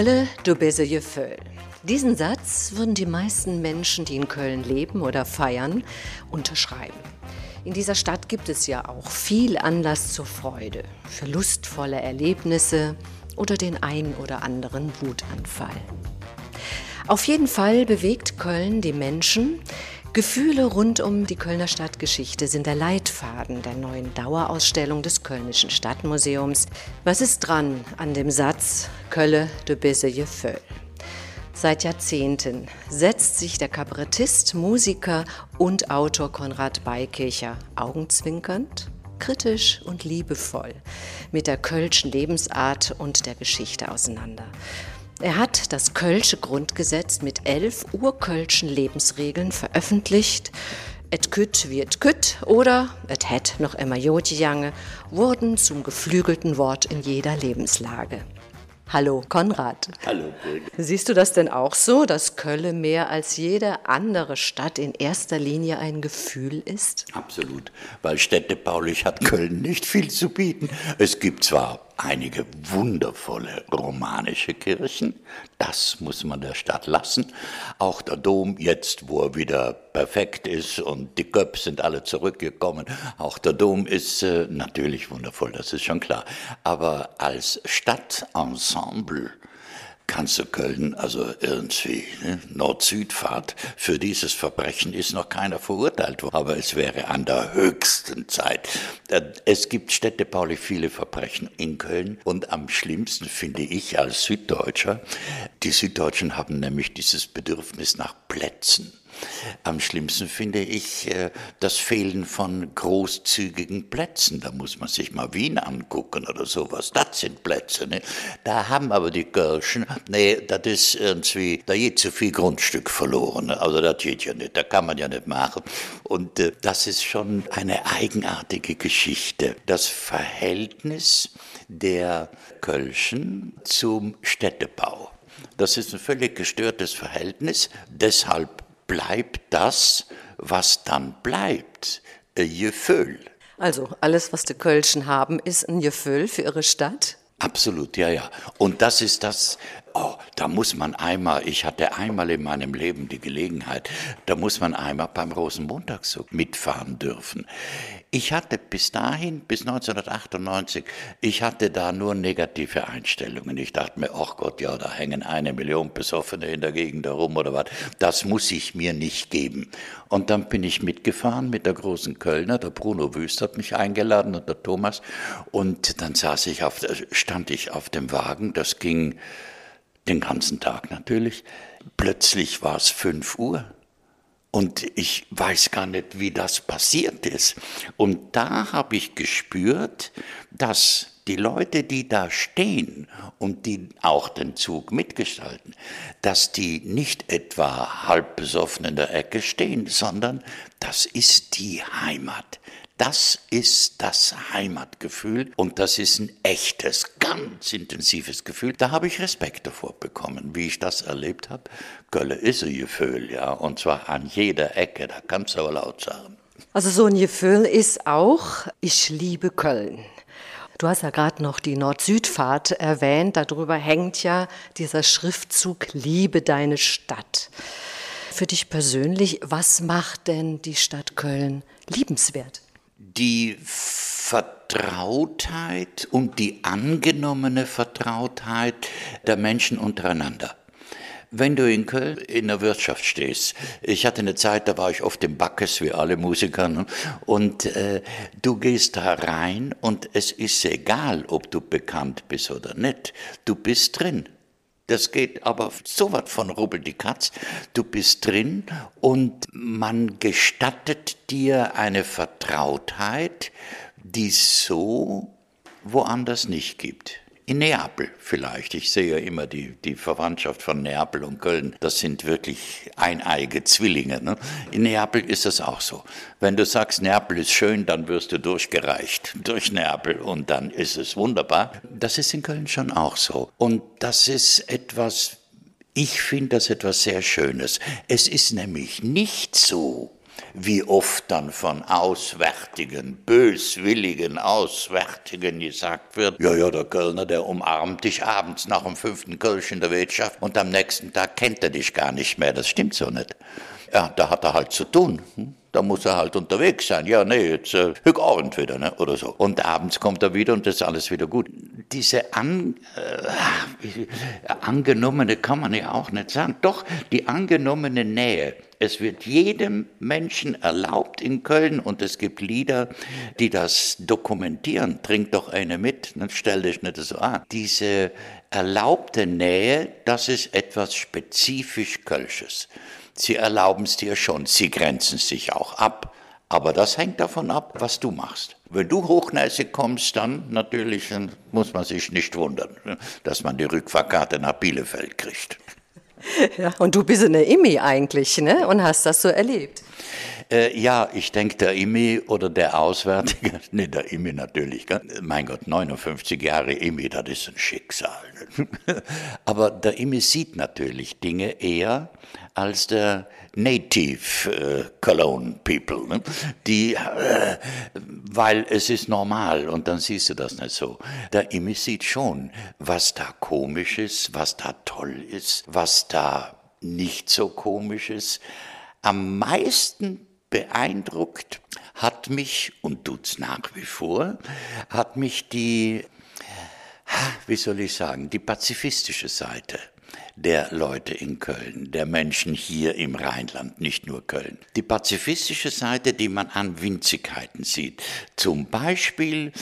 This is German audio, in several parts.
Kölle, du bisse Gefühl. Diesen Satz würden die meisten Menschen, die in Köln leben oder feiern, unterschreiben. In dieser Stadt gibt es ja auch viel Anlass zur Freude, für lustvolle Erlebnisse oder den ein oder anderen Wutanfall. Auf jeden Fall bewegt Köln die Menschen. Gefühle rund um die Kölner Stadtgeschichte sind der Leitfaden der neuen Dauerausstellung des Kölnischen Stadtmuseums. Was ist dran an dem Satz Kölle de bisse Gefühl? Seit Jahrzehnten setzt sich der Kabarettist, Musiker und Autor Konrad Beikircher augenzwinkernd, kritisch und liebevoll mit der kölschen Lebensart und der Geschichte auseinander. Er hat das Kölsche Grundgesetz mit elf urkölschen Lebensregeln veröffentlicht. Et kütt wie et kütt oder et het noch immer Jodjange wurden zum geflügelten Wort in jeder Lebenslage. Hallo Konrad. Hallo Birgit. Siehst du das denn auch so, dass Köln mehr als jede andere Stadt in erster Linie ein Gefühl ist? Absolut, weil städtebaulich hat Köln nicht viel zu bieten. Es gibt zwar einige wundervolle romanische Kirchen. Das muss man der Stadt lassen. Auch der Dom jetzt, wo er wieder perfekt ist und die Köpfe sind alle zurückgekommen. Auch der Dom ist äh, natürlich wundervoll, das ist schon klar. Aber als Stadtensemble kannst du Köln, also irgendwie ne, Nord-Süd-Fahrt, für dieses Verbrechen ist noch keiner verurteilt worden. Aber es wäre an der höchsten Zeit. Äh, es gibt städtebaulich viele Verbrechen in Köln und am schlimmsten finde ich als Süddeutscher, die Süddeutschen haben nämlich dieses Bedürfnis nach Plätzen. Am schlimmsten finde ich äh, das Fehlen von großzügigen Plätzen. Da muss man sich mal Wien angucken oder sowas. Das sind Plätze. Ne? Da haben aber die Kirchen, nee, das ist irgendwie, da geht zu viel Grundstück verloren. Also das geht ja nicht, da kann man ja nicht machen. Und äh, das ist schon eine eigenartige Geschichte. Das Verhältnis der Kölschen zum Städtebau. Das ist ein völlig gestörtes Verhältnis. Deshalb bleibt das, was dann bleibt, ein Gefühl. Also alles, was die Kölschen haben, ist ein Gefühl für ihre Stadt? Absolut, ja, ja. Und das ist das, oh, da muss man einmal, ich hatte einmal in meinem Leben die Gelegenheit, da muss man einmal beim Rosenmontagszug mitfahren dürfen. Ich hatte bis dahin, bis 1998, ich hatte da nur negative Einstellungen. Ich dachte mir, ach Gott, ja, da hängen eine Million Besoffene in der Gegend herum oder was. Das muss ich mir nicht geben. Und dann bin ich mitgefahren mit der großen Kölner, der Bruno Wüst hat mich eingeladen und der Thomas. Und dann saß ich auf, stand ich auf dem Wagen, das ging den ganzen Tag natürlich. Plötzlich war es fünf Uhr. Und ich weiß gar nicht, wie das passiert ist. Und da habe ich gespürt, dass die Leute, die da stehen und die auch den Zug mitgestalten, dass die nicht etwa halb besoffen in der Ecke stehen, sondern das ist die Heimat. Das ist das Heimatgefühl und das ist ein echtes, ganz intensives Gefühl. Da habe ich Respekt davor bekommen, wie ich das erlebt habe. Gölle ist ein Gefühl, ja, und zwar an jeder Ecke, da kannst du aber laut sagen. Also so ein Gefühl ist auch, ich liebe Köln. Du hast ja gerade noch die Nord-Süd-Fahrt erwähnt, darüber hängt ja dieser Schriftzug Liebe deine Stadt. Für dich persönlich, was macht denn die Stadt Köln liebenswert? Die Vertrautheit und die angenommene Vertrautheit der Menschen untereinander. Wenn du in Köln in der Wirtschaft stehst, ich hatte eine Zeit, da war ich oft im Backes, wie alle Musiker, ne? und äh, du gehst da rein und es ist egal, ob du bekannt bist oder nicht, du bist drin. Das geht aber so was von rubbel die Katz. Du bist drin und man gestattet dir eine Vertrautheit, die es so woanders nicht gibt. In Neapel vielleicht. Ich sehe ja immer die, die Verwandtschaft von Neapel und Köln. Das sind wirklich eineige Zwillinge. Ne? In Neapel ist es auch so. Wenn du sagst, Neapel ist schön, dann wirst du durchgereicht durch Neapel und dann ist es wunderbar. Das ist in Köln schon auch so. Und das ist etwas, ich finde das etwas sehr Schönes. Es ist nämlich nicht so, wie oft dann von Auswärtigen, böswilligen Auswärtigen gesagt wird, ja, ja, der Kölner, der umarmt dich abends nach dem fünften Kölsch in der Wirtschaft und am nächsten Tag kennt er dich gar nicht mehr. Das stimmt so nicht. Ja, da hat er halt zu tun. Hm? Da muss er halt unterwegs sein. Ja, nee, jetzt äh, Abend wieder, ne? oder so. Und abends kommt er wieder und ist alles wieder gut. Diese an, äh, angenommene kann man ja auch nicht sagen. Doch, die angenommene Nähe. Es wird jedem Menschen erlaubt in Köln und es gibt Lieder, die das dokumentieren. Trink doch eine mit, dann stell dich nicht so an. Diese erlaubte Nähe, das ist etwas spezifisch Kölsches. Sie erlauben es dir schon, sie grenzen sich auch ab. Aber das hängt davon ab, was du machst. Wenn du hochnäsig kommst, dann natürlich dann muss man sich nicht wundern, dass man die Rückfahrkarte nach Bielefeld kriegt. Ja, und du bist eine Immi eigentlich, ne? Und hast das so erlebt. Äh, ja, ich denke, der Immi oder der Auswärtige, ne, der Immi natürlich, gell? mein Gott, 59 Jahre Immi, das ist ein Schicksal. Aber der Immi sieht natürlich Dinge eher als der Native äh, Cologne People, ne? die, äh, weil es ist normal und dann siehst du das nicht so. Der Immi sieht schon, was da komisch ist, was da toll ist, was da nicht so komisch ist. Am meisten beeindruckt hat mich, und tut's nach wie vor, hat mich die, wie soll ich sagen, die pazifistische Seite der Leute in Köln, der Menschen hier im Rheinland, nicht nur Köln. Die pazifistische Seite, die man an Winzigkeiten sieht. Zum Beispiel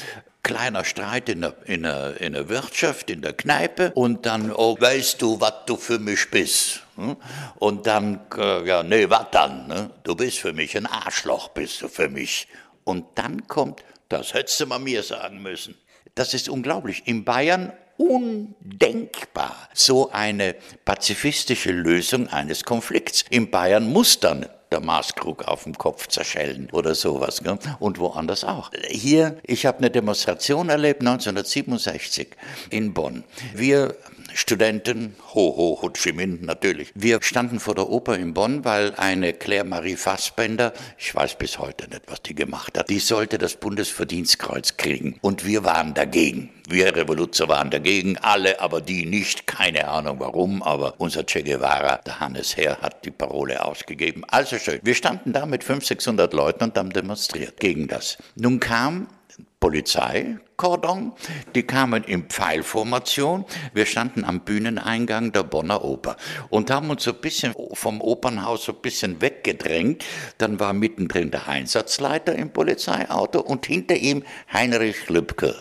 kleiner Streit in der, in, der, in der Wirtschaft, in der Kneipe und dann, oh, weißt du, was du für mich bist? Hm? Und dann, äh, ja, nee, was dann? Ne? Du bist für mich ein Arschloch, bist du für mich. Und dann kommt, das hättest du mal mir sagen müssen. Das ist unglaublich. In Bayern undenkbar, so eine pazifistische Lösung eines Konflikts. In Bayern muss dann der Maßkrug auf dem Kopf zerschellen oder sowas. Gell? Und woanders auch. Hier, ich habe eine Demonstration erlebt 1967 in Bonn. Wir Studenten, ho, ho, Ho Chi Minh natürlich. Wir standen vor der Oper in Bonn, weil eine Claire Marie Fassbender, ich weiß bis heute nicht, was die gemacht hat, die sollte das Bundesverdienstkreuz kriegen. Und wir waren dagegen. Wir Revoluzer waren dagegen, alle, aber die nicht. Keine Ahnung warum, aber unser Che Guevara, der Hannes Herr, hat die Parole ausgegeben. Also schön. Wir standen da mit 500, 600 Leuten und haben demonstriert gegen das. Nun kam Polizeikordon, die kamen in Pfeilformation. Wir standen am Bühneneingang der Bonner Oper und haben uns so ein bisschen vom Opernhaus so ein bisschen weggedrängt. Dann war mittendrin der Einsatzleiter im Polizeiauto und hinter ihm Heinrich Lübke,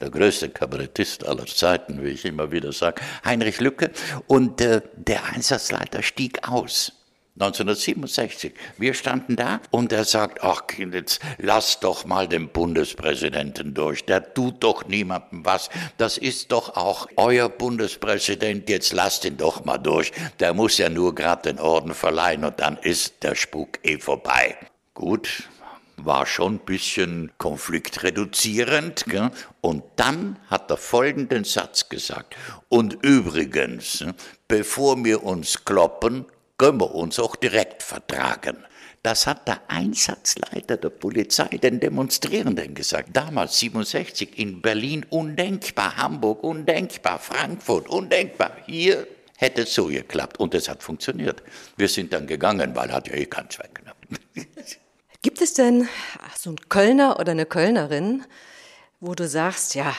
der größte Kabarettist aller Zeiten, wie ich immer wieder sage, Heinrich Lübke. Und äh, der Einsatzleiter stieg aus. 1967. Wir standen da und er sagt, ach jetzt lass doch mal den Bundespräsidenten durch. Der tut doch niemandem was. Das ist doch auch euer Bundespräsident. Jetzt lasst ihn doch mal durch. Der muss ja nur gerade den Orden verleihen und dann ist der Spuk eh vorbei. Gut, war schon ein bisschen konfliktreduzierend. Gell? Und dann hat er folgenden Satz gesagt. Und übrigens, bevor wir uns kloppen, können wir uns auch direkt vertragen. Das hat der Einsatzleiter der Polizei den Demonstrierenden gesagt. Damals 67 in Berlin undenkbar, Hamburg undenkbar, Frankfurt undenkbar. Hier hätte es so geklappt und es hat funktioniert. Wir sind dann gegangen, weil hat ja eh keinen Zweck. Gibt es denn so einen Kölner oder eine Kölnerin, wo du sagst, ja,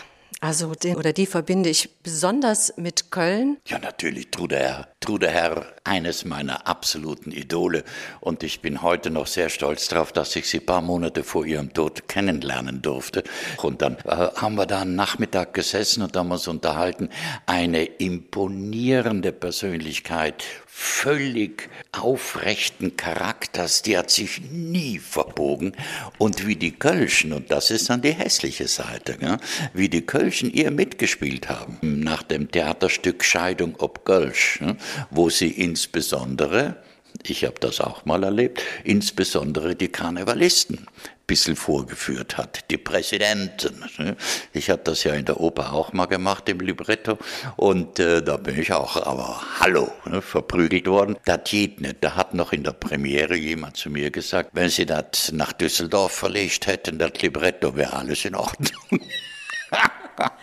also den oder die verbinde ich besonders mit Köln. Ja, natürlich, Truder, Herr, eines meiner absoluten Idole. Und ich bin heute noch sehr stolz darauf, dass ich sie ein paar Monate vor ihrem Tod kennenlernen durfte. Und dann äh, haben wir da einen Nachmittag gesessen und haben uns unterhalten. Eine imponierende Persönlichkeit, völlig aufrechten Charakters, die hat sich nie verbogen. Und wie die Kölschen, und das ist dann die hässliche Seite, ja, wie die Kölschen ihr mitgespielt haben, nach dem Theaterstück Scheidung ob Kölsch, ja, wo sie insbesondere ich habe das auch mal erlebt, insbesondere die Karnevalisten bisschen vorgeführt hat. Die Präsidenten. Ne? Ich habe das ja in der Oper auch mal gemacht im Libretto und äh, da bin ich auch, aber hallo, ne, verprügelt worden. Das geht nicht. Da hat noch in der Premiere jemand zu mir gesagt, wenn Sie das nach Düsseldorf verlegt hätten, das Libretto wäre alles in Ordnung.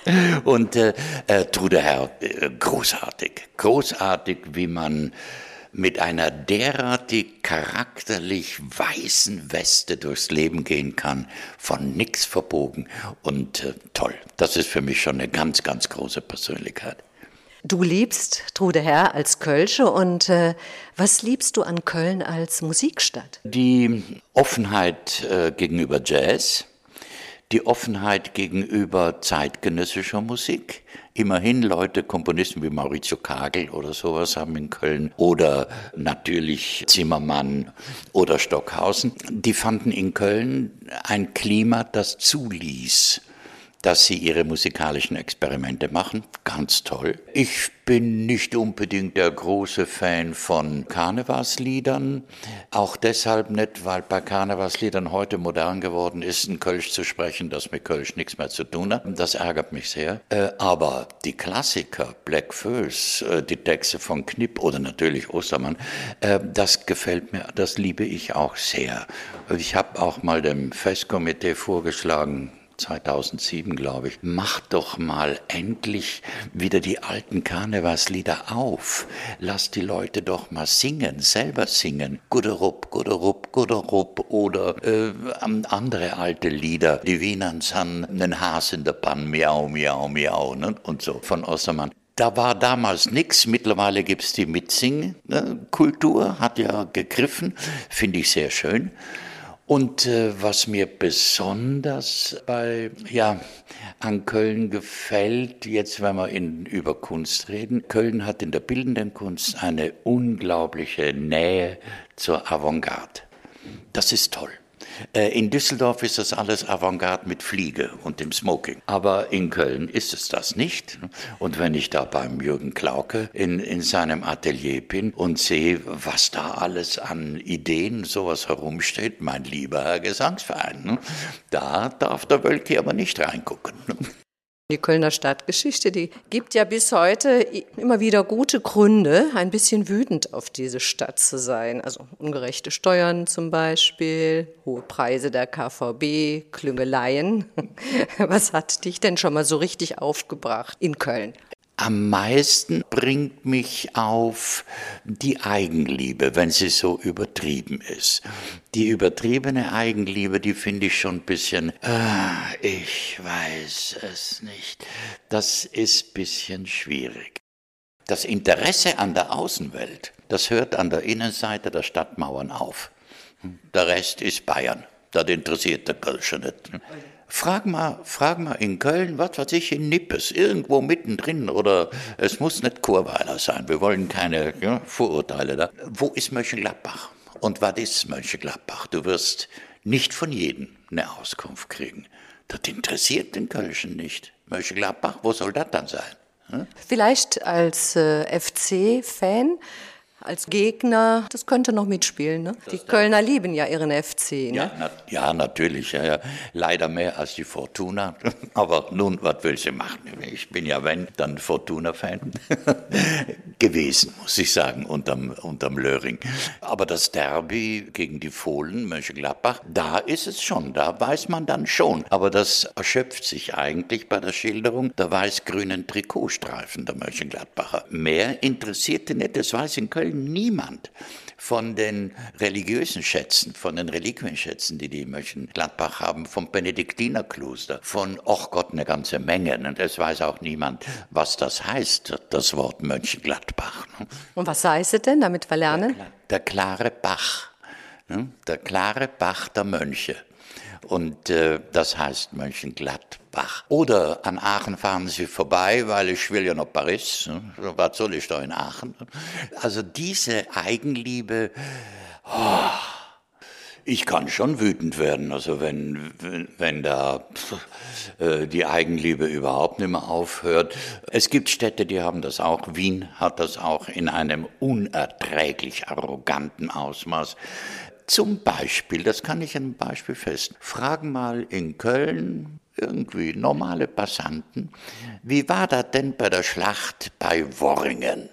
und äh, äh, Trude Herr, äh, großartig, großartig, wie man mit einer derartig charakterlich weißen Weste durchs Leben gehen kann, von nix verbogen und äh, toll. Das ist für mich schon eine ganz, ganz große Persönlichkeit. Du liebst Trude Herr als Kölsche und äh, was liebst du an Köln als Musikstadt? Die Offenheit äh, gegenüber Jazz, die Offenheit gegenüber zeitgenössischer Musik. Immerhin Leute, Komponisten wie Maurizio Kagel oder sowas haben in Köln oder natürlich Zimmermann oder Stockhausen, die fanden in Köln ein Klima, das zuließ dass sie ihre musikalischen Experimente machen. Ganz toll. Ich bin nicht unbedingt der große Fan von Karnevalsliedern. Auch deshalb nicht, weil bei Karnevalsliedern heute modern geworden ist, ein Kölsch zu sprechen, das mit Kölsch nichts mehr zu tun hat. Das ärgert mich sehr. Äh, aber die Klassiker, Black Föß, äh, die Texte von Knipp oder natürlich Ostermann, äh, das gefällt mir, das liebe ich auch sehr. Ich habe auch mal dem Festkomitee vorgeschlagen, 2007, glaube ich, macht doch mal endlich wieder die alten Karnevalslieder auf. Lasst die Leute doch mal singen, selber singen. Guderup, Guderup, Guderup oder äh, andere alte Lieder. Die Wienern san einen Has in der Pann, miau, miau, miau ne? und so von Ossermann. Da war damals nichts. Mittlerweile gibt es die Mitsing-Kultur, hat ja gegriffen, finde ich sehr schön. Und äh, was mir besonders bei, ja, an Köln gefällt, jetzt wenn wir in, über Kunst reden, Köln hat in der bildenden Kunst eine unglaubliche Nähe zur Avantgarde. Das ist toll. Äh, in Düsseldorf ist das alles Avantgarde mit Fliege und dem Smoking. Aber in Köln ist es das nicht. Und wenn ich da beim Jürgen Klauke in, in seinem Atelier bin und sehe, was da alles an Ideen, sowas herumsteht, mein lieber Herr Gesangsverein, da darf der Wölki aber nicht reingucken. Die Kölner Stadtgeschichte, die gibt ja bis heute immer wieder gute Gründe, ein bisschen wütend auf diese Stadt zu sein. Also ungerechte Steuern zum Beispiel, hohe Preise der KVB, Klüngeleien. Was hat dich denn schon mal so richtig aufgebracht in Köln? Am meisten bringt mich auf die Eigenliebe, wenn sie so übertrieben ist. Die übertriebene Eigenliebe, die finde ich schon ein bisschen, äh, ich weiß es nicht. Das ist ein bisschen schwierig. Das Interesse an der Außenwelt, das hört an der Innenseite der Stadtmauern auf. Der Rest ist Bayern. Das interessiert der Kölscher nicht. Frag mal, frag mal in Köln, was weiß ich, in Nippes, irgendwo mittendrin oder es muss nicht Chorweiler sein. Wir wollen keine ja, Vorurteile da. Wo ist Mönchengladbach? Und was ist Mönchengladbach? Du wirst nicht von jedem eine Auskunft kriegen. Das interessiert den Kölschen nicht. Mönchengladbach, wo soll das dann sein? Hm? Vielleicht als äh, FC-Fan als Gegner, das könnte noch mitspielen. Ne? Die Kölner lieben ja ihren FC. Ne? Ja, na, ja, natürlich. Ja, ja. Leider mehr als die Fortuna. Aber nun, was will sie machen? Ich bin ja, wenn, dann Fortuna-Fan gewesen, muss ich sagen, unterm, unterm Löring. Aber das Derby gegen die Fohlen, Mönchengladbach, da ist es schon, da weiß man dann schon. Aber das erschöpft sich eigentlich bei der Schilderung der weiß-grünen Trikotstreifen der Mönchengladbacher. Mehr interessierte nicht, das weiß in Köln niemand von den religiösen Schätzen, von den Reliquienschätzen, die die Mönchengladbach haben, vom Benediktinerkloster, von, ach Gott, eine ganze Menge. Und es weiß auch niemand, was das heißt, das Wort Mönchengladbach. Ne? Und was heißt es denn, damit wir lernen? Der, der klare Bach, ne? der klare Bach der Mönche. Und äh, das heißt Mönchengladbach. Oder an Aachen fahren Sie vorbei, weil ich will ja nach Paris. Ne? Was soll ich da in Aachen? Also diese Eigenliebe, oh, ich kann schon wütend werden, also wenn, wenn, wenn da äh, die Eigenliebe überhaupt nicht mehr aufhört. Es gibt Städte, die haben das auch. Wien hat das auch in einem unerträglich arroganten Ausmaß. Zum Beispiel, das kann ich an einem Beispiel fest, fragen mal in Köln irgendwie normale Passanten, wie war das denn bei der Schlacht bei Worringen?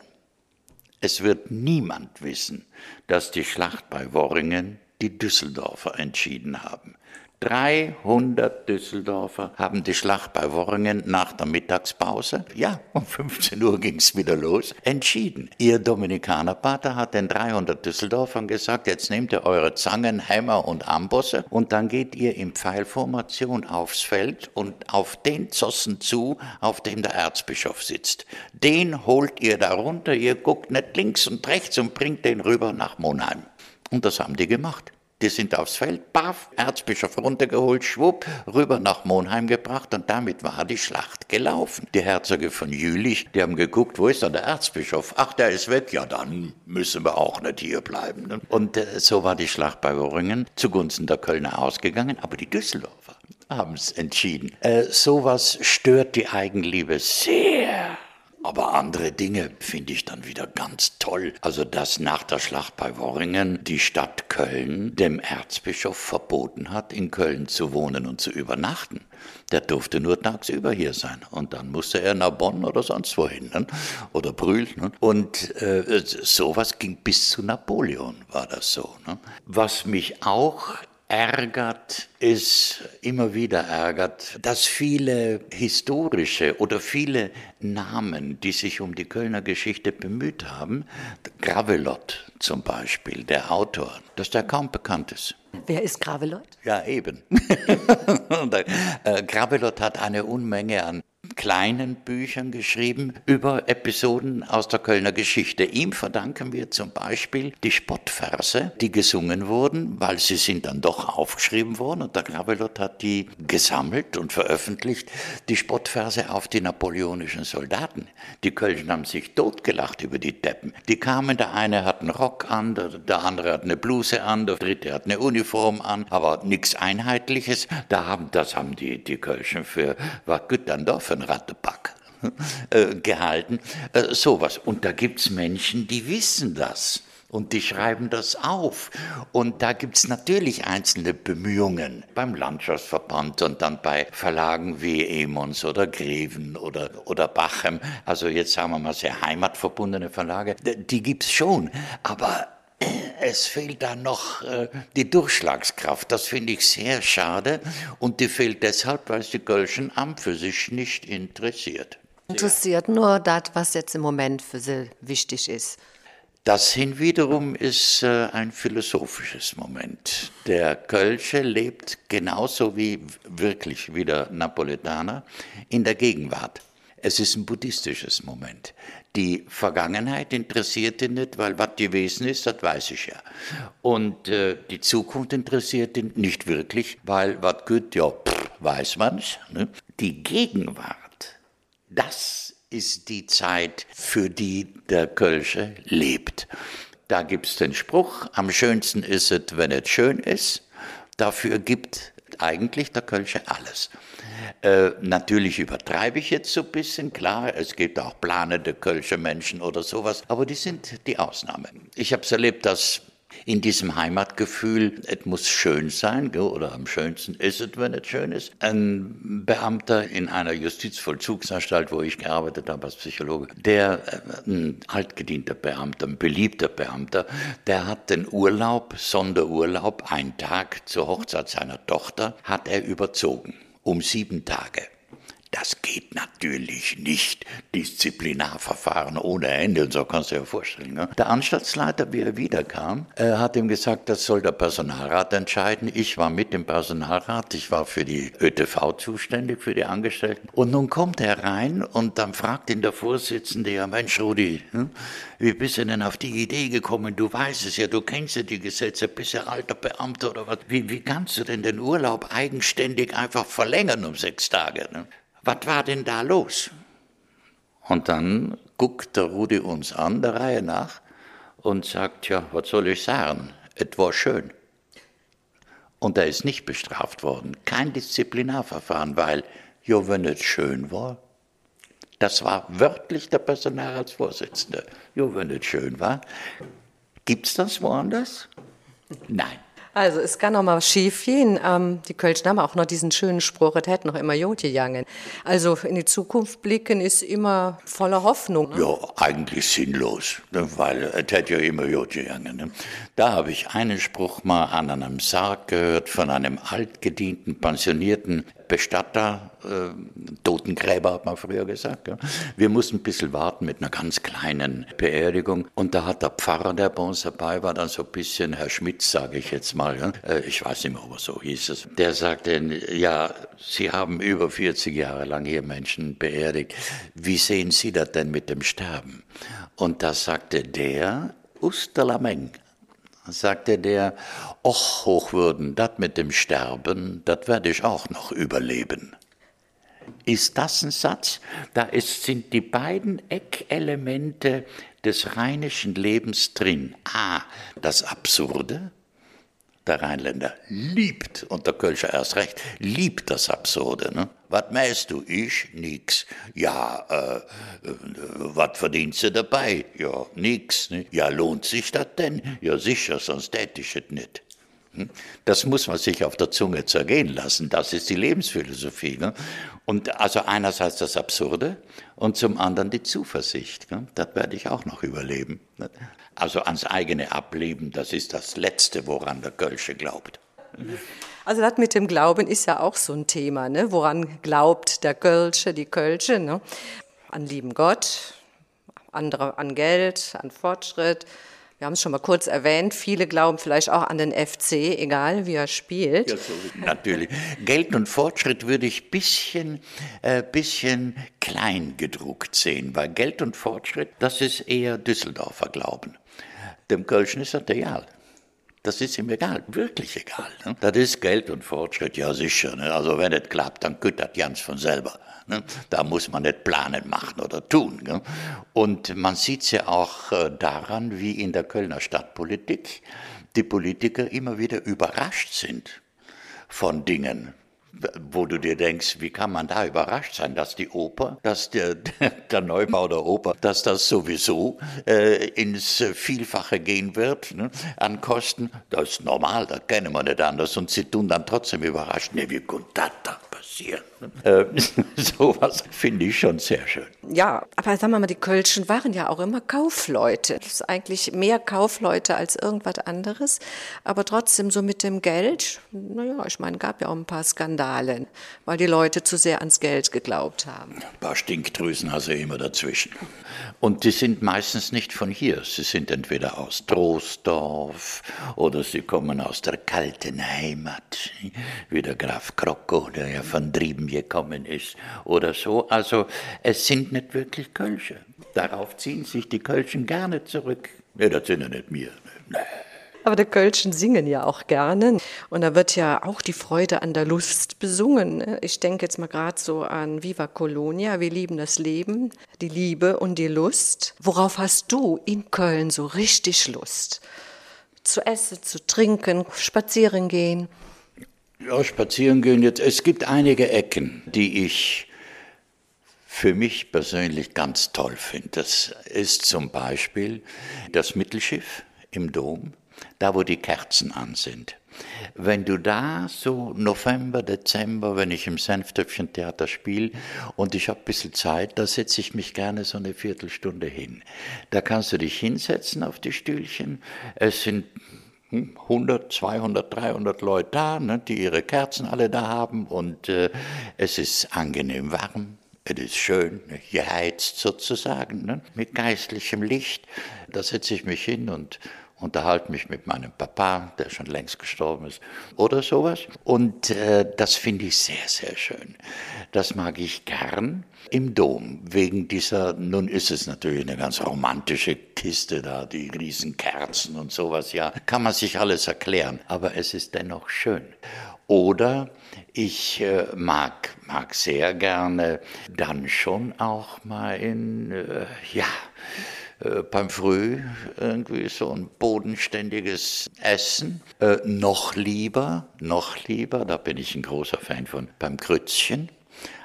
Es wird niemand wissen, dass die Schlacht bei Worringen die Düsseldorfer entschieden haben. 300 Düsseldorfer haben die Schlacht bei Worringen nach der Mittagspause, ja, um 15 Uhr ging's wieder los, entschieden. Ihr Dominikanerpater hat den 300 Düsseldorfern gesagt, jetzt nehmt ihr eure Zangen, Hämmer und Ambosse und dann geht ihr in Pfeilformation aufs Feld und auf den Zossen zu, auf dem der Erzbischof sitzt. Den holt ihr darunter, ihr guckt nicht links und rechts und bringt den rüber nach Monheim. Und das haben die gemacht. Die sind aufs Feld, baff, Erzbischof runtergeholt, schwupp, rüber nach Monheim gebracht und damit war die Schlacht gelaufen. Die Herzöge von Jülich, die haben geguckt, wo ist da der Erzbischof? Ach, der ist weg, ja dann müssen wir auch nicht hier bleiben. Ne? Und äh, so war die Schlacht bei Worringen zugunsten der Kölner ausgegangen, aber die Düsseldorfer haben es entschieden. Äh, sowas stört die Eigenliebe sehr. Aber andere Dinge finde ich dann wieder ganz toll. Also, dass nach der Schlacht bei Worringen die Stadt Köln dem Erzbischof verboten hat, in Köln zu wohnen und zu übernachten. Der durfte nur tagsüber hier sein. Und dann musste er nach Bonn oder sonst wohin. Ne? Oder Brühl. Ne? Und äh, sowas ging bis zu Napoleon, war das so. Ne? Was mich auch ärgert, ist immer wieder ärgert, dass viele historische oder viele Namen, die sich um die Kölner Geschichte bemüht haben, Gravelot zum Beispiel, der Autor, dass der kaum bekannt ist. Wer ist Gravelot? Ja, eben. Äh, Gravelot hat eine Unmenge an kleinen Büchern geschrieben über Episoden aus der Kölner Geschichte. Ihm verdanken wir zum Beispiel die Spottverse, die gesungen wurden, weil sie sind dann doch aufgeschrieben worden und der Gravelot hat die gesammelt und veröffentlicht, die Spottverse auf die napoleonischen Soldaten. Die Kölschen haben sich totgelacht über die Deppen. Die kamen, der eine hat einen Rock an, der, der andere hat eine Bluse an, der dritte hat eine Uniform an, aber nichts Einheitliches. Da haben, das haben die, die Kölschen für, was gut dann doch Rattepack äh, gehalten. Äh, sowas. Und da gibt es Menschen, die wissen das. Und die schreiben das auf. Und da gibt es natürlich einzelne Bemühungen beim Landschaftsverband und dann bei Verlagen wie Emons oder Greven oder, oder Bachem. Also jetzt sagen wir mal sehr heimatverbundene Verlage. Die gibt es schon. Aber es fehlt da noch äh, die Durchschlagskraft. Das finde ich sehr schade. Und die fehlt deshalb, weil es die Kölschen Amt für sich nicht interessiert. Interessiert nur das, was jetzt im Moment für sie wichtig ist. Das hinwiederum ist äh, ein philosophisches Moment. Der Kölsche lebt genauso wie wirklich wie der Napoletaner in der Gegenwart. Es ist ein buddhistisches Moment. Die Vergangenheit interessiert ihn nicht, weil was gewesen ist, das weiß ich ja. Und äh, die Zukunft interessiert ihn nicht wirklich, weil was gut, ja, pff, weiß man's. Ne? Die Gegenwart, das ist die Zeit, für die der Kölsche lebt. Da gibt's den Spruch, am schönsten ist es, wenn es schön ist. Dafür gibt eigentlich der Kölsche alles. Äh, natürlich übertreibe ich jetzt so ein bisschen, klar, es gibt auch planende Kölsche Menschen oder sowas, aber die sind die Ausnahme. Ich habe es erlebt, dass in diesem Heimatgefühl, es muss schön sein, oder am schönsten ist es, wenn es schön ist. Ein Beamter in einer Justizvollzugsanstalt, wo ich gearbeitet habe als Psychologe, der, äh, ein altgedienter Beamter, ein beliebter Beamter, der hat den Urlaub, Sonderurlaub, einen Tag zur Hochzeit seiner Tochter, hat er überzogen, um sieben Tage. Das geht natürlich nicht. Disziplinarverfahren ohne Ende, und so kannst du dir vorstellen. Ne? Der Anstaltsleiter, wie er wiederkam, äh, hat ihm gesagt, das soll der Personalrat entscheiden. Ich war mit dem Personalrat, ich war für die ÖTV zuständig, für die Angestellten. Und nun kommt er rein und dann fragt ihn der Vorsitzende, ja Mensch, Rudi, hm, wie bist du denn auf die Idee gekommen? Du weißt es ja, du kennst ja die Gesetze, bist ja alter Beamter oder was. Wie, wie kannst du denn den Urlaub eigenständig einfach verlängern um sechs Tage? Ne? Was war denn da los? Und dann guckt der Rudi uns an, der Reihe nach, und sagt, ja, was soll ich sagen? Es war schön. Und er ist nicht bestraft worden, kein Disziplinarverfahren, weil, ja, wenn es schön war, das war wörtlich der Personalratsvorsitzende. Ja, wenn es schön war. Gibt es das woanders? Nein. Also es kann noch mal schief gehen. Ähm, die Kölschen haben auch noch diesen schönen Spruch, es hätte noch immer Jod gegangen. Also in die Zukunft blicken ist immer voller Hoffnung. Ne? Ja, eigentlich sinnlos, ne, weil es hätte ja immer Jod gegangen. Ne? Da habe ich einen Spruch mal an einem Sarg gehört von einem altgedienten, pensionierten Bestatter, Totengräber hat man früher gesagt. Wir mussten ein bisschen warten mit einer ganz kleinen Beerdigung. Und da hat der Pfarrer, der bei uns dabei war, dann so ein bisschen, Herr Schmitz, sage ich jetzt mal, äh, ich weiß nicht mehr, ob er so hieß es, der sagte, ja, Sie haben über 40 Jahre lang hier Menschen beerdigt. Wie sehen Sie das denn mit dem Sterben? Und da sagte der, Usterlameng, sagte der, och Hochwürden, dat mit dem Sterben, dat werde ich auch noch überleben. Ist das ein Satz? Da ist, sind die beiden Eckelemente des rheinischen Lebens drin. A, das Absurde. Der Rheinländer liebt, und der Kölscher erst recht, liebt das Absurde. Ne? Was meinst du? Ich? Nix. Ja, äh, was verdienst du dabei? Ja, nix. Ne? Ja, lohnt sich das denn? Ja, sicher, sonst täte ich es nicht. Hm? Das muss man sich auf der Zunge zergehen lassen. Das ist die Lebensphilosophie. Ne? Und also einerseits das Absurde und zum anderen die Zuversicht. Das werde ich auch noch überleben. Also ans eigene Ableben, das ist das Letzte, woran der Kölsche glaubt. Also das mit dem Glauben ist ja auch so ein Thema. Ne? Woran glaubt der Kölsche, die Kölsche? Ne? An lieben Gott, andere an Geld, an Fortschritt, wir haben es schon mal kurz erwähnt, viele glauben vielleicht auch an den FC, egal wie er spielt. Ja, so, natürlich. Geld und Fortschritt würde ich bisschen, äh, bisschen klein gedruckt sehen, weil Geld und Fortschritt, das ist eher Düsseldorfer Glauben. Dem Kölschen ist das egal. Das ist ihm egal, wirklich egal. Ne? Das ist Geld und Fortschritt, ja sicher. Ne? Also wenn es klappt, dann küttert Jans von selber. Ne? Da muss man nicht planen, machen oder tun. Und man sieht es ja auch äh, daran, wie in der Kölner Stadtpolitik die Politiker immer wieder überrascht sind von Dingen, wo du dir denkst, wie kann man da überrascht sein, dass die Oper, dass der, der Neubau der Oper, dass das sowieso äh, ins Vielfache gehen wird ne, an Kosten. Das ist normal, das kennen wir nicht anders. Und sie tun dann trotzdem überrascht, ne, wie kommt das da? Passieren. Äh, sowas finde ich schon sehr schön. Ja, aber sagen wir mal, die Kölschen waren ja auch immer Kaufleute. Das ist eigentlich mehr Kaufleute als irgendwas anderes. Aber trotzdem so mit dem Geld, naja, ich meine, gab ja auch ein paar Skandale, weil die Leute zu sehr ans Geld geglaubt haben. Ein paar Stinkdrüsen hast du immer dazwischen. Und die sind meistens nicht von hier. Sie sind entweder aus Troisdorf oder sie kommen aus der kalten Heimat, wie der Graf Krocko, der ja von Drieben gekommen ist oder so. Also es sind nicht wirklich Kölsche. Darauf ziehen sich die Kölschen gerne zurück. Ne, das sind ja nicht mir. Nee. Aber die Kölschen singen ja auch gerne. Und da wird ja auch die Freude an der Lust besungen. Ich denke jetzt mal gerade so an Viva Colonia, wir lieben das Leben, die Liebe und die Lust. Worauf hast du in Köln so richtig Lust? Zu essen, zu trinken, spazieren gehen? Ja, spazieren gehen jetzt. Es gibt einige Ecken, die ich für mich persönlich ganz toll finde. Das ist zum Beispiel das Mittelschiff im Dom, da wo die Kerzen an sind. Wenn du da so November, Dezember, wenn ich im Senftöpfchen-Theater spiele und ich habe ein bisschen Zeit, da setze ich mich gerne so eine Viertelstunde hin. Da kannst du dich hinsetzen auf die Stühlchen. Es sind 100, 200, 300 Leute da, ne, die ihre Kerzen alle da haben und äh, es ist angenehm warm. Es ist schön, geheizt sozusagen, ne, mit geistlichem Licht. Da setze ich mich hin und unterhalte mich mit meinem Papa, der schon längst gestorben ist, oder sowas. Und äh, das finde ich sehr, sehr schön. Das mag ich gern im Dom, wegen dieser, nun ist es natürlich eine ganz romantische Kiste da, die Riesenkerzen und sowas, ja, kann man sich alles erklären, aber es ist dennoch schön. Oder ich äh, mag, mag sehr gerne dann schon auch mal in, äh, ja, äh, beim Früh irgendwie so ein bodenständiges Essen. Äh, noch lieber, noch lieber, da bin ich ein großer Fan von, beim Krützchen.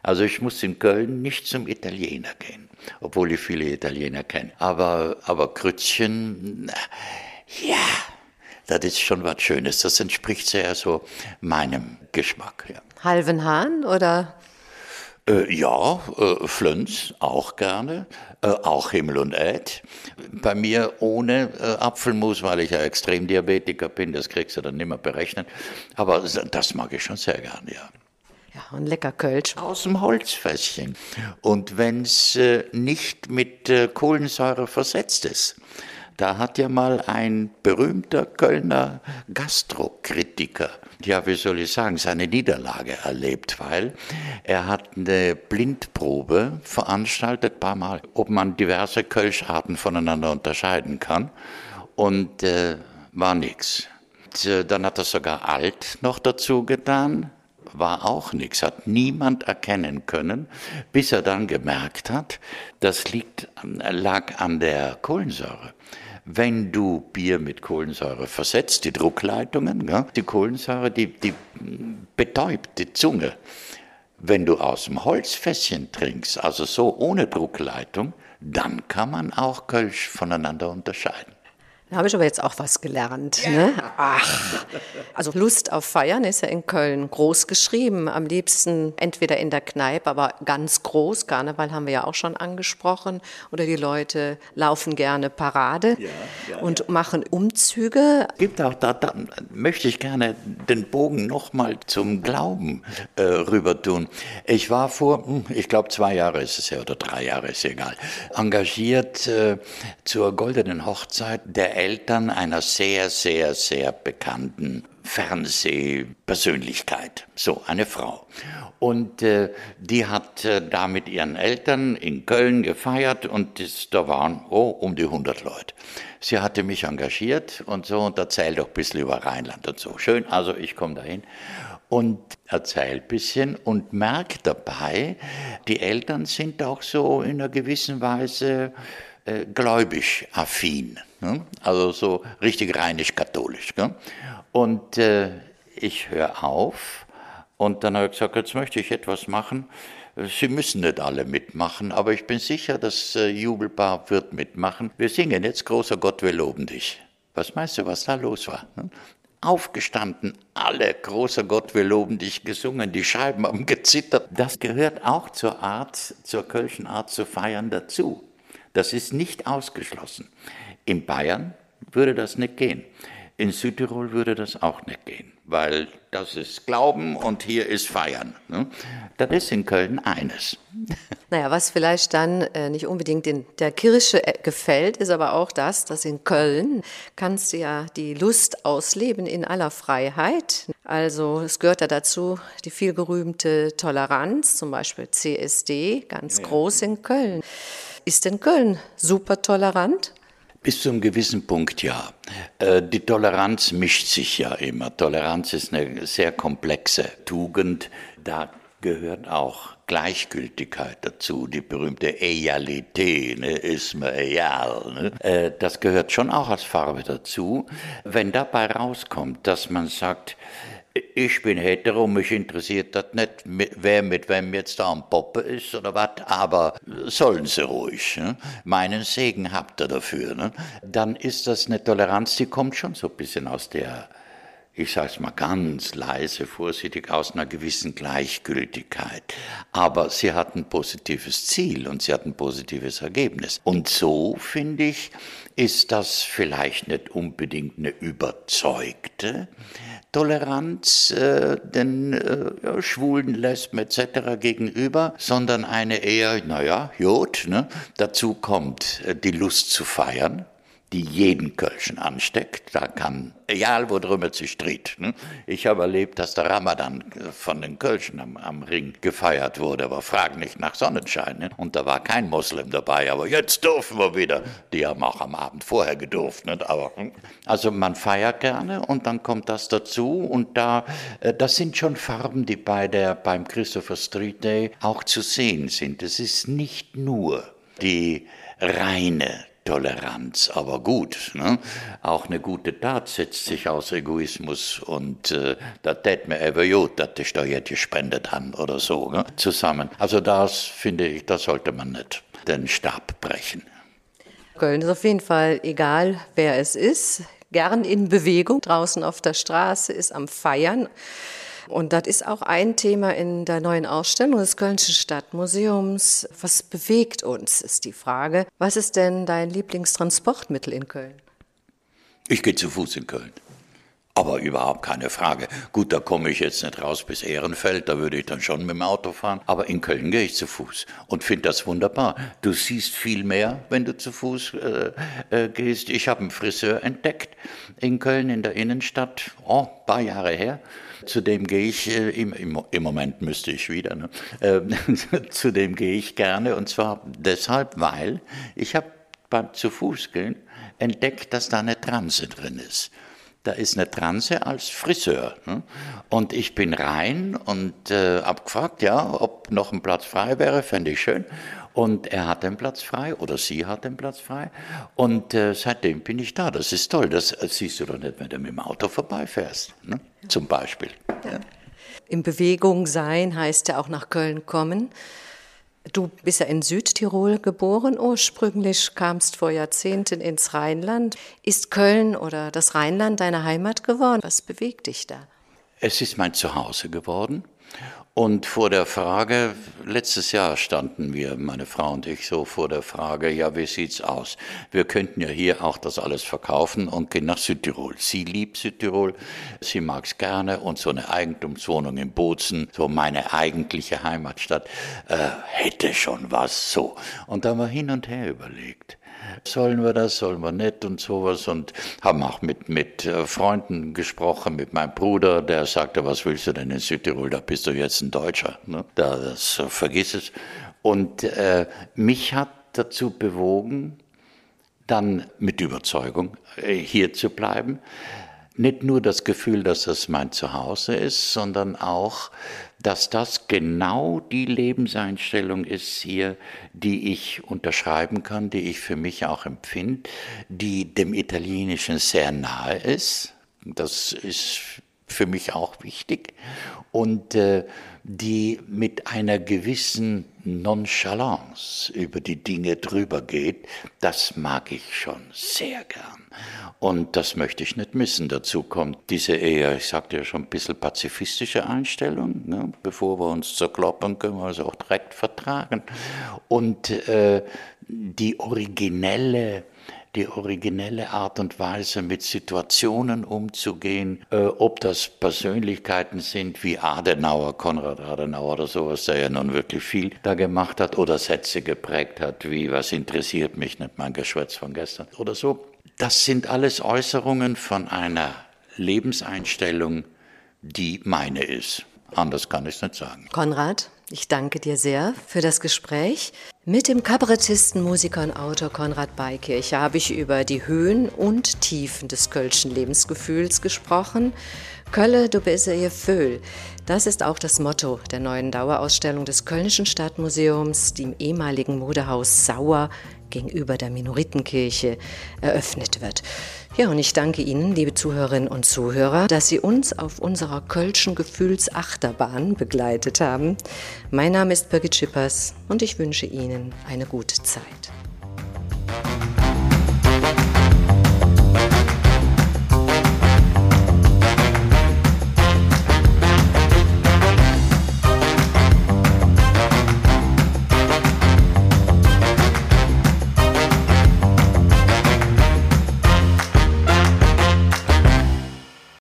Also ich muss in Köln nicht zum Italiener gehen, obwohl ich viele Italiener kenne. Aber, aber Krützchen, ja, das ist schon was Schönes. Das entspricht sehr so meinem Geschmack. Ja. Halven Hahn oder? Äh, ja, äh, Flöns auch gerne, äh, auch Himmel und Erd. Bei mir ohne äh, Apfelmus, weil ich ja Extremdiabetiker bin, das kriegst du dann nicht mehr berechnet. Aber das mag ich schon sehr gerne, ja. Ja, und lecker Kölsch. Aus dem Holzfässchen. Und wenn es äh, nicht mit äh, Kohlensäure versetzt ist. Da hat ja mal ein berühmter Kölner Gastrokritiker, ja, wie soll ich sagen, seine Niederlage erlebt, weil er hat eine Blindprobe veranstaltet, paar Mal, ob man diverse Kölscharten voneinander unterscheiden kann. Und äh, war nichts. Dann hat er sogar alt noch dazu getan, war auch nichts, hat niemand erkennen können, bis er dann gemerkt hat, das liegt, lag an der Kohlensäure. Wenn du Bier mit Kohlensäure versetzt, die Druckleitungen, ja, die Kohlensäure, die, die betäubt die Zunge. Wenn du aus dem Holzfässchen trinkst, also so ohne Druckleitung, dann kann man auch Kölsch voneinander unterscheiden. Da habe ich aber jetzt auch was gelernt. Ja. Ne? Ach, also Lust auf Feiern ist ja in Köln groß geschrieben. Am liebsten entweder in der Kneipe, aber ganz groß. Karneval haben wir ja auch schon angesprochen. Oder die Leute laufen gerne Parade ja, ja, und machen Umzüge. Gibt auch da, da möchte ich gerne den Bogen nochmal zum Glauben äh, rüber tun. Ich war vor, hm, ich glaube zwei Jahre ist es ja oder drei Jahre ist egal, engagiert äh, zur goldenen Hochzeit der Eltern einer sehr, sehr, sehr bekannten Fernsehpersönlichkeit, so eine Frau. Und äh, die hat äh, da mit ihren Eltern in Köln gefeiert und das, da waren oh, um die 100 Leute. Sie hatte mich engagiert und so und erzählt doch ein bisschen über Rheinland und so. Schön, also ich komme dahin und erzähle ein bisschen und merke dabei, die Eltern sind auch so in einer gewissen Weise äh, gläubig affin. Ne? Also so richtig rheinisch-katholisch. Ne? Und äh, ich höre auf und dann habe ich gesagt, jetzt möchte ich etwas machen. Sie müssen nicht alle mitmachen, aber ich bin sicher, das äh, Jubelpaar wird mitmachen. Wir singen jetzt Großer Gott, wir loben dich. Was meinst du, was da los war? Ne? Aufgestanden, alle, großer Gott, wir loben dich, gesungen, die Scheiben haben gezittert. Das gehört auch zur Art, zur Kölschen Art zu feiern dazu. Das ist nicht ausgeschlossen. In Bayern würde das nicht gehen. In Südtirol würde das auch nicht gehen, weil das ist Glauben und hier ist Feiern. Ne? Das ist in Köln eines. Naja, was vielleicht dann äh, nicht unbedingt in der Kirche äh, gefällt, ist aber auch das, dass in Köln kannst du ja die Lust ausleben in aller Freiheit. Also es gehört ja dazu die vielgerühmte Toleranz, zum Beispiel CSD, ganz ja. groß in Köln. Ist denn Köln super tolerant? Bis zu einem gewissen Punkt ja. Äh, die Toleranz mischt sich ja immer. Toleranz ist eine sehr komplexe Tugend. Da gehört auch Gleichgültigkeit dazu, die berühmte Egalität, ne, ist mir egal. Ne? Äh, das gehört schon auch als Farbe dazu. Wenn dabei rauskommt, dass man sagt, ich bin hetero, mich interessiert das nicht, wer mit wem jetzt da am Poppe ist oder was, aber sollen sie ruhig. Ne? Meinen Segen habt ihr dafür. Ne? Dann ist das eine Toleranz, die kommt schon so ein bisschen aus der ich sage es mal ganz leise, vorsichtig, aus einer gewissen Gleichgültigkeit. Aber sie hat ein positives Ziel und sie hat ein positives Ergebnis. Und so, finde ich, ist das vielleicht nicht unbedingt eine überzeugte Toleranz äh, den äh, ja, Schwulen, Lesben etc. gegenüber, sondern eine eher, naja, Jod, ne? dazu kommt äh, die Lust zu feiern, die jeden Kölschen ansteckt. Da kann, egal worüber sich dreht. Ne? Ich habe erlebt, dass der Ramadan von den Kölschen am, am, Ring gefeiert wurde, aber frag nicht nach Sonnenschein. Ne? Und da war kein Moslem dabei, aber jetzt dürfen wir wieder. Die haben auch am Abend vorher gedurft. Ne? Aber, hm? also man feiert gerne und dann kommt das dazu und da, äh, das sind schon Farben, die bei der, beim Christopher Street Day auch zu sehen sind. Es ist nicht nur die reine Toleranz, aber gut. Ne? Auch eine gute Tat setzt sich aus Egoismus und äh, das tät mir eben gut, dass die Steuer gespendet haben oder so, ne? zusammen. Also das finde ich, da sollte man nicht den Stab brechen. Köln ist auf jeden Fall egal, wer es ist, gern in Bewegung, draußen auf der Straße, ist am Feiern. Und das ist auch ein Thema in der neuen Ausstellung des Kölnischen Stadtmuseums. Was bewegt uns, ist die Frage. Was ist denn dein Lieblingstransportmittel in Köln? Ich gehe zu Fuß in Köln. Aber überhaupt keine Frage. Gut, da komme ich jetzt nicht raus bis Ehrenfeld, da würde ich dann schon mit dem Auto fahren. Aber in Köln gehe ich zu Fuß und finde das wunderbar. Du siehst viel mehr, wenn du zu Fuß äh, äh, gehst. Ich habe einen Friseur entdeckt in Köln, in der Innenstadt, oh, paar Jahre her. Zudem gehe ich, äh, im, im, Moment müsste ich wieder, ne? äh, zudem gehe ich gerne und zwar deshalb, weil ich habe beim zu Fuß gehen entdeckt, dass da eine Transe drin ist da ist eine Transe als Friseur. Ne? Und ich bin rein und äh, hab gefragt, ja, ob noch ein Platz frei wäre, fände ich schön. Und er hat den Platz frei oder sie hat den Platz frei. Und äh, seitdem bin ich da. Das ist toll. Das äh, siehst du doch nicht, wenn du mit dem Auto vorbeifährst. Ne? Zum Beispiel. Ja. In Bewegung sein heißt ja auch nach Köln kommen. Du bist ja in Südtirol geboren ursprünglich, kamst vor Jahrzehnten ins Rheinland. Ist Köln oder das Rheinland deine Heimat geworden? Was bewegt dich da? Es ist mein Zuhause geworden und vor der Frage, letztes Jahr standen wir, meine Frau und ich, so vor der Frage, ja, wie sieht's aus? Wir könnten ja hier auch das alles verkaufen und gehen nach Südtirol. Sie liebt Südtirol, sie mag's gerne und so eine Eigentumswohnung in Bozen, so meine eigentliche Heimatstadt, äh, hätte schon was so. Und da haben wir hin und her überlegt. Sollen wir das, sollen wir nicht und sowas und haben auch mit, mit äh, Freunden gesprochen, mit meinem Bruder, der sagte, was willst du denn in Südtirol, da bist du jetzt ein Deutscher, ne? da, das, äh, vergiss es. Und äh, mich hat dazu bewogen, dann mit Überzeugung äh, hier zu bleiben. Nicht nur das Gefühl, dass das mein Zuhause ist, sondern auch dass das genau die Lebenseinstellung ist hier, die ich unterschreiben kann, die ich für mich auch empfinde, die dem Italienischen sehr nahe ist. Das ist für mich auch wichtig. Und äh, die mit einer gewissen Nonchalance über die Dinge drüber geht, das mag ich schon sehr gern. Und das möchte ich nicht missen. Dazu kommt diese eher, ich sagte ja schon, ein bisschen pazifistische Einstellung. Ne? Bevor wir uns zerkloppen, können wir es auch direkt vertragen. Und äh, die originelle die originelle Art und Weise, mit Situationen umzugehen, äh, ob das Persönlichkeiten sind wie Adenauer, Konrad Adenauer oder sowas, der ja nun wirklich viel da gemacht hat, oder Sätze geprägt hat, wie was interessiert mich nicht mein Geschwätz von gestern oder so. Das sind alles Äußerungen von einer Lebenseinstellung, die meine ist. Anders kann ich es nicht sagen. Konrad, ich danke dir sehr für das Gespräch. Mit dem Kabarettisten, Musiker und Autor Konrad Beikircher habe ich über die Höhen und Tiefen des kölschen Lebensgefühls gesprochen. Kölle, du bist ihr Föhl. Das ist auch das Motto der neuen Dauerausstellung des Kölnischen Stadtmuseums, die im ehemaligen Modehaus Sauer gegenüber der Minoritenkirche eröffnet wird. Ja, und ich danke Ihnen, liebe Zuhörerinnen und Zuhörer, dass Sie uns auf unserer Kölschen Gefühlsachterbahn begleitet haben. Mein Name ist Birgit Schippers und ich wünsche Ihnen eine gute Zeit.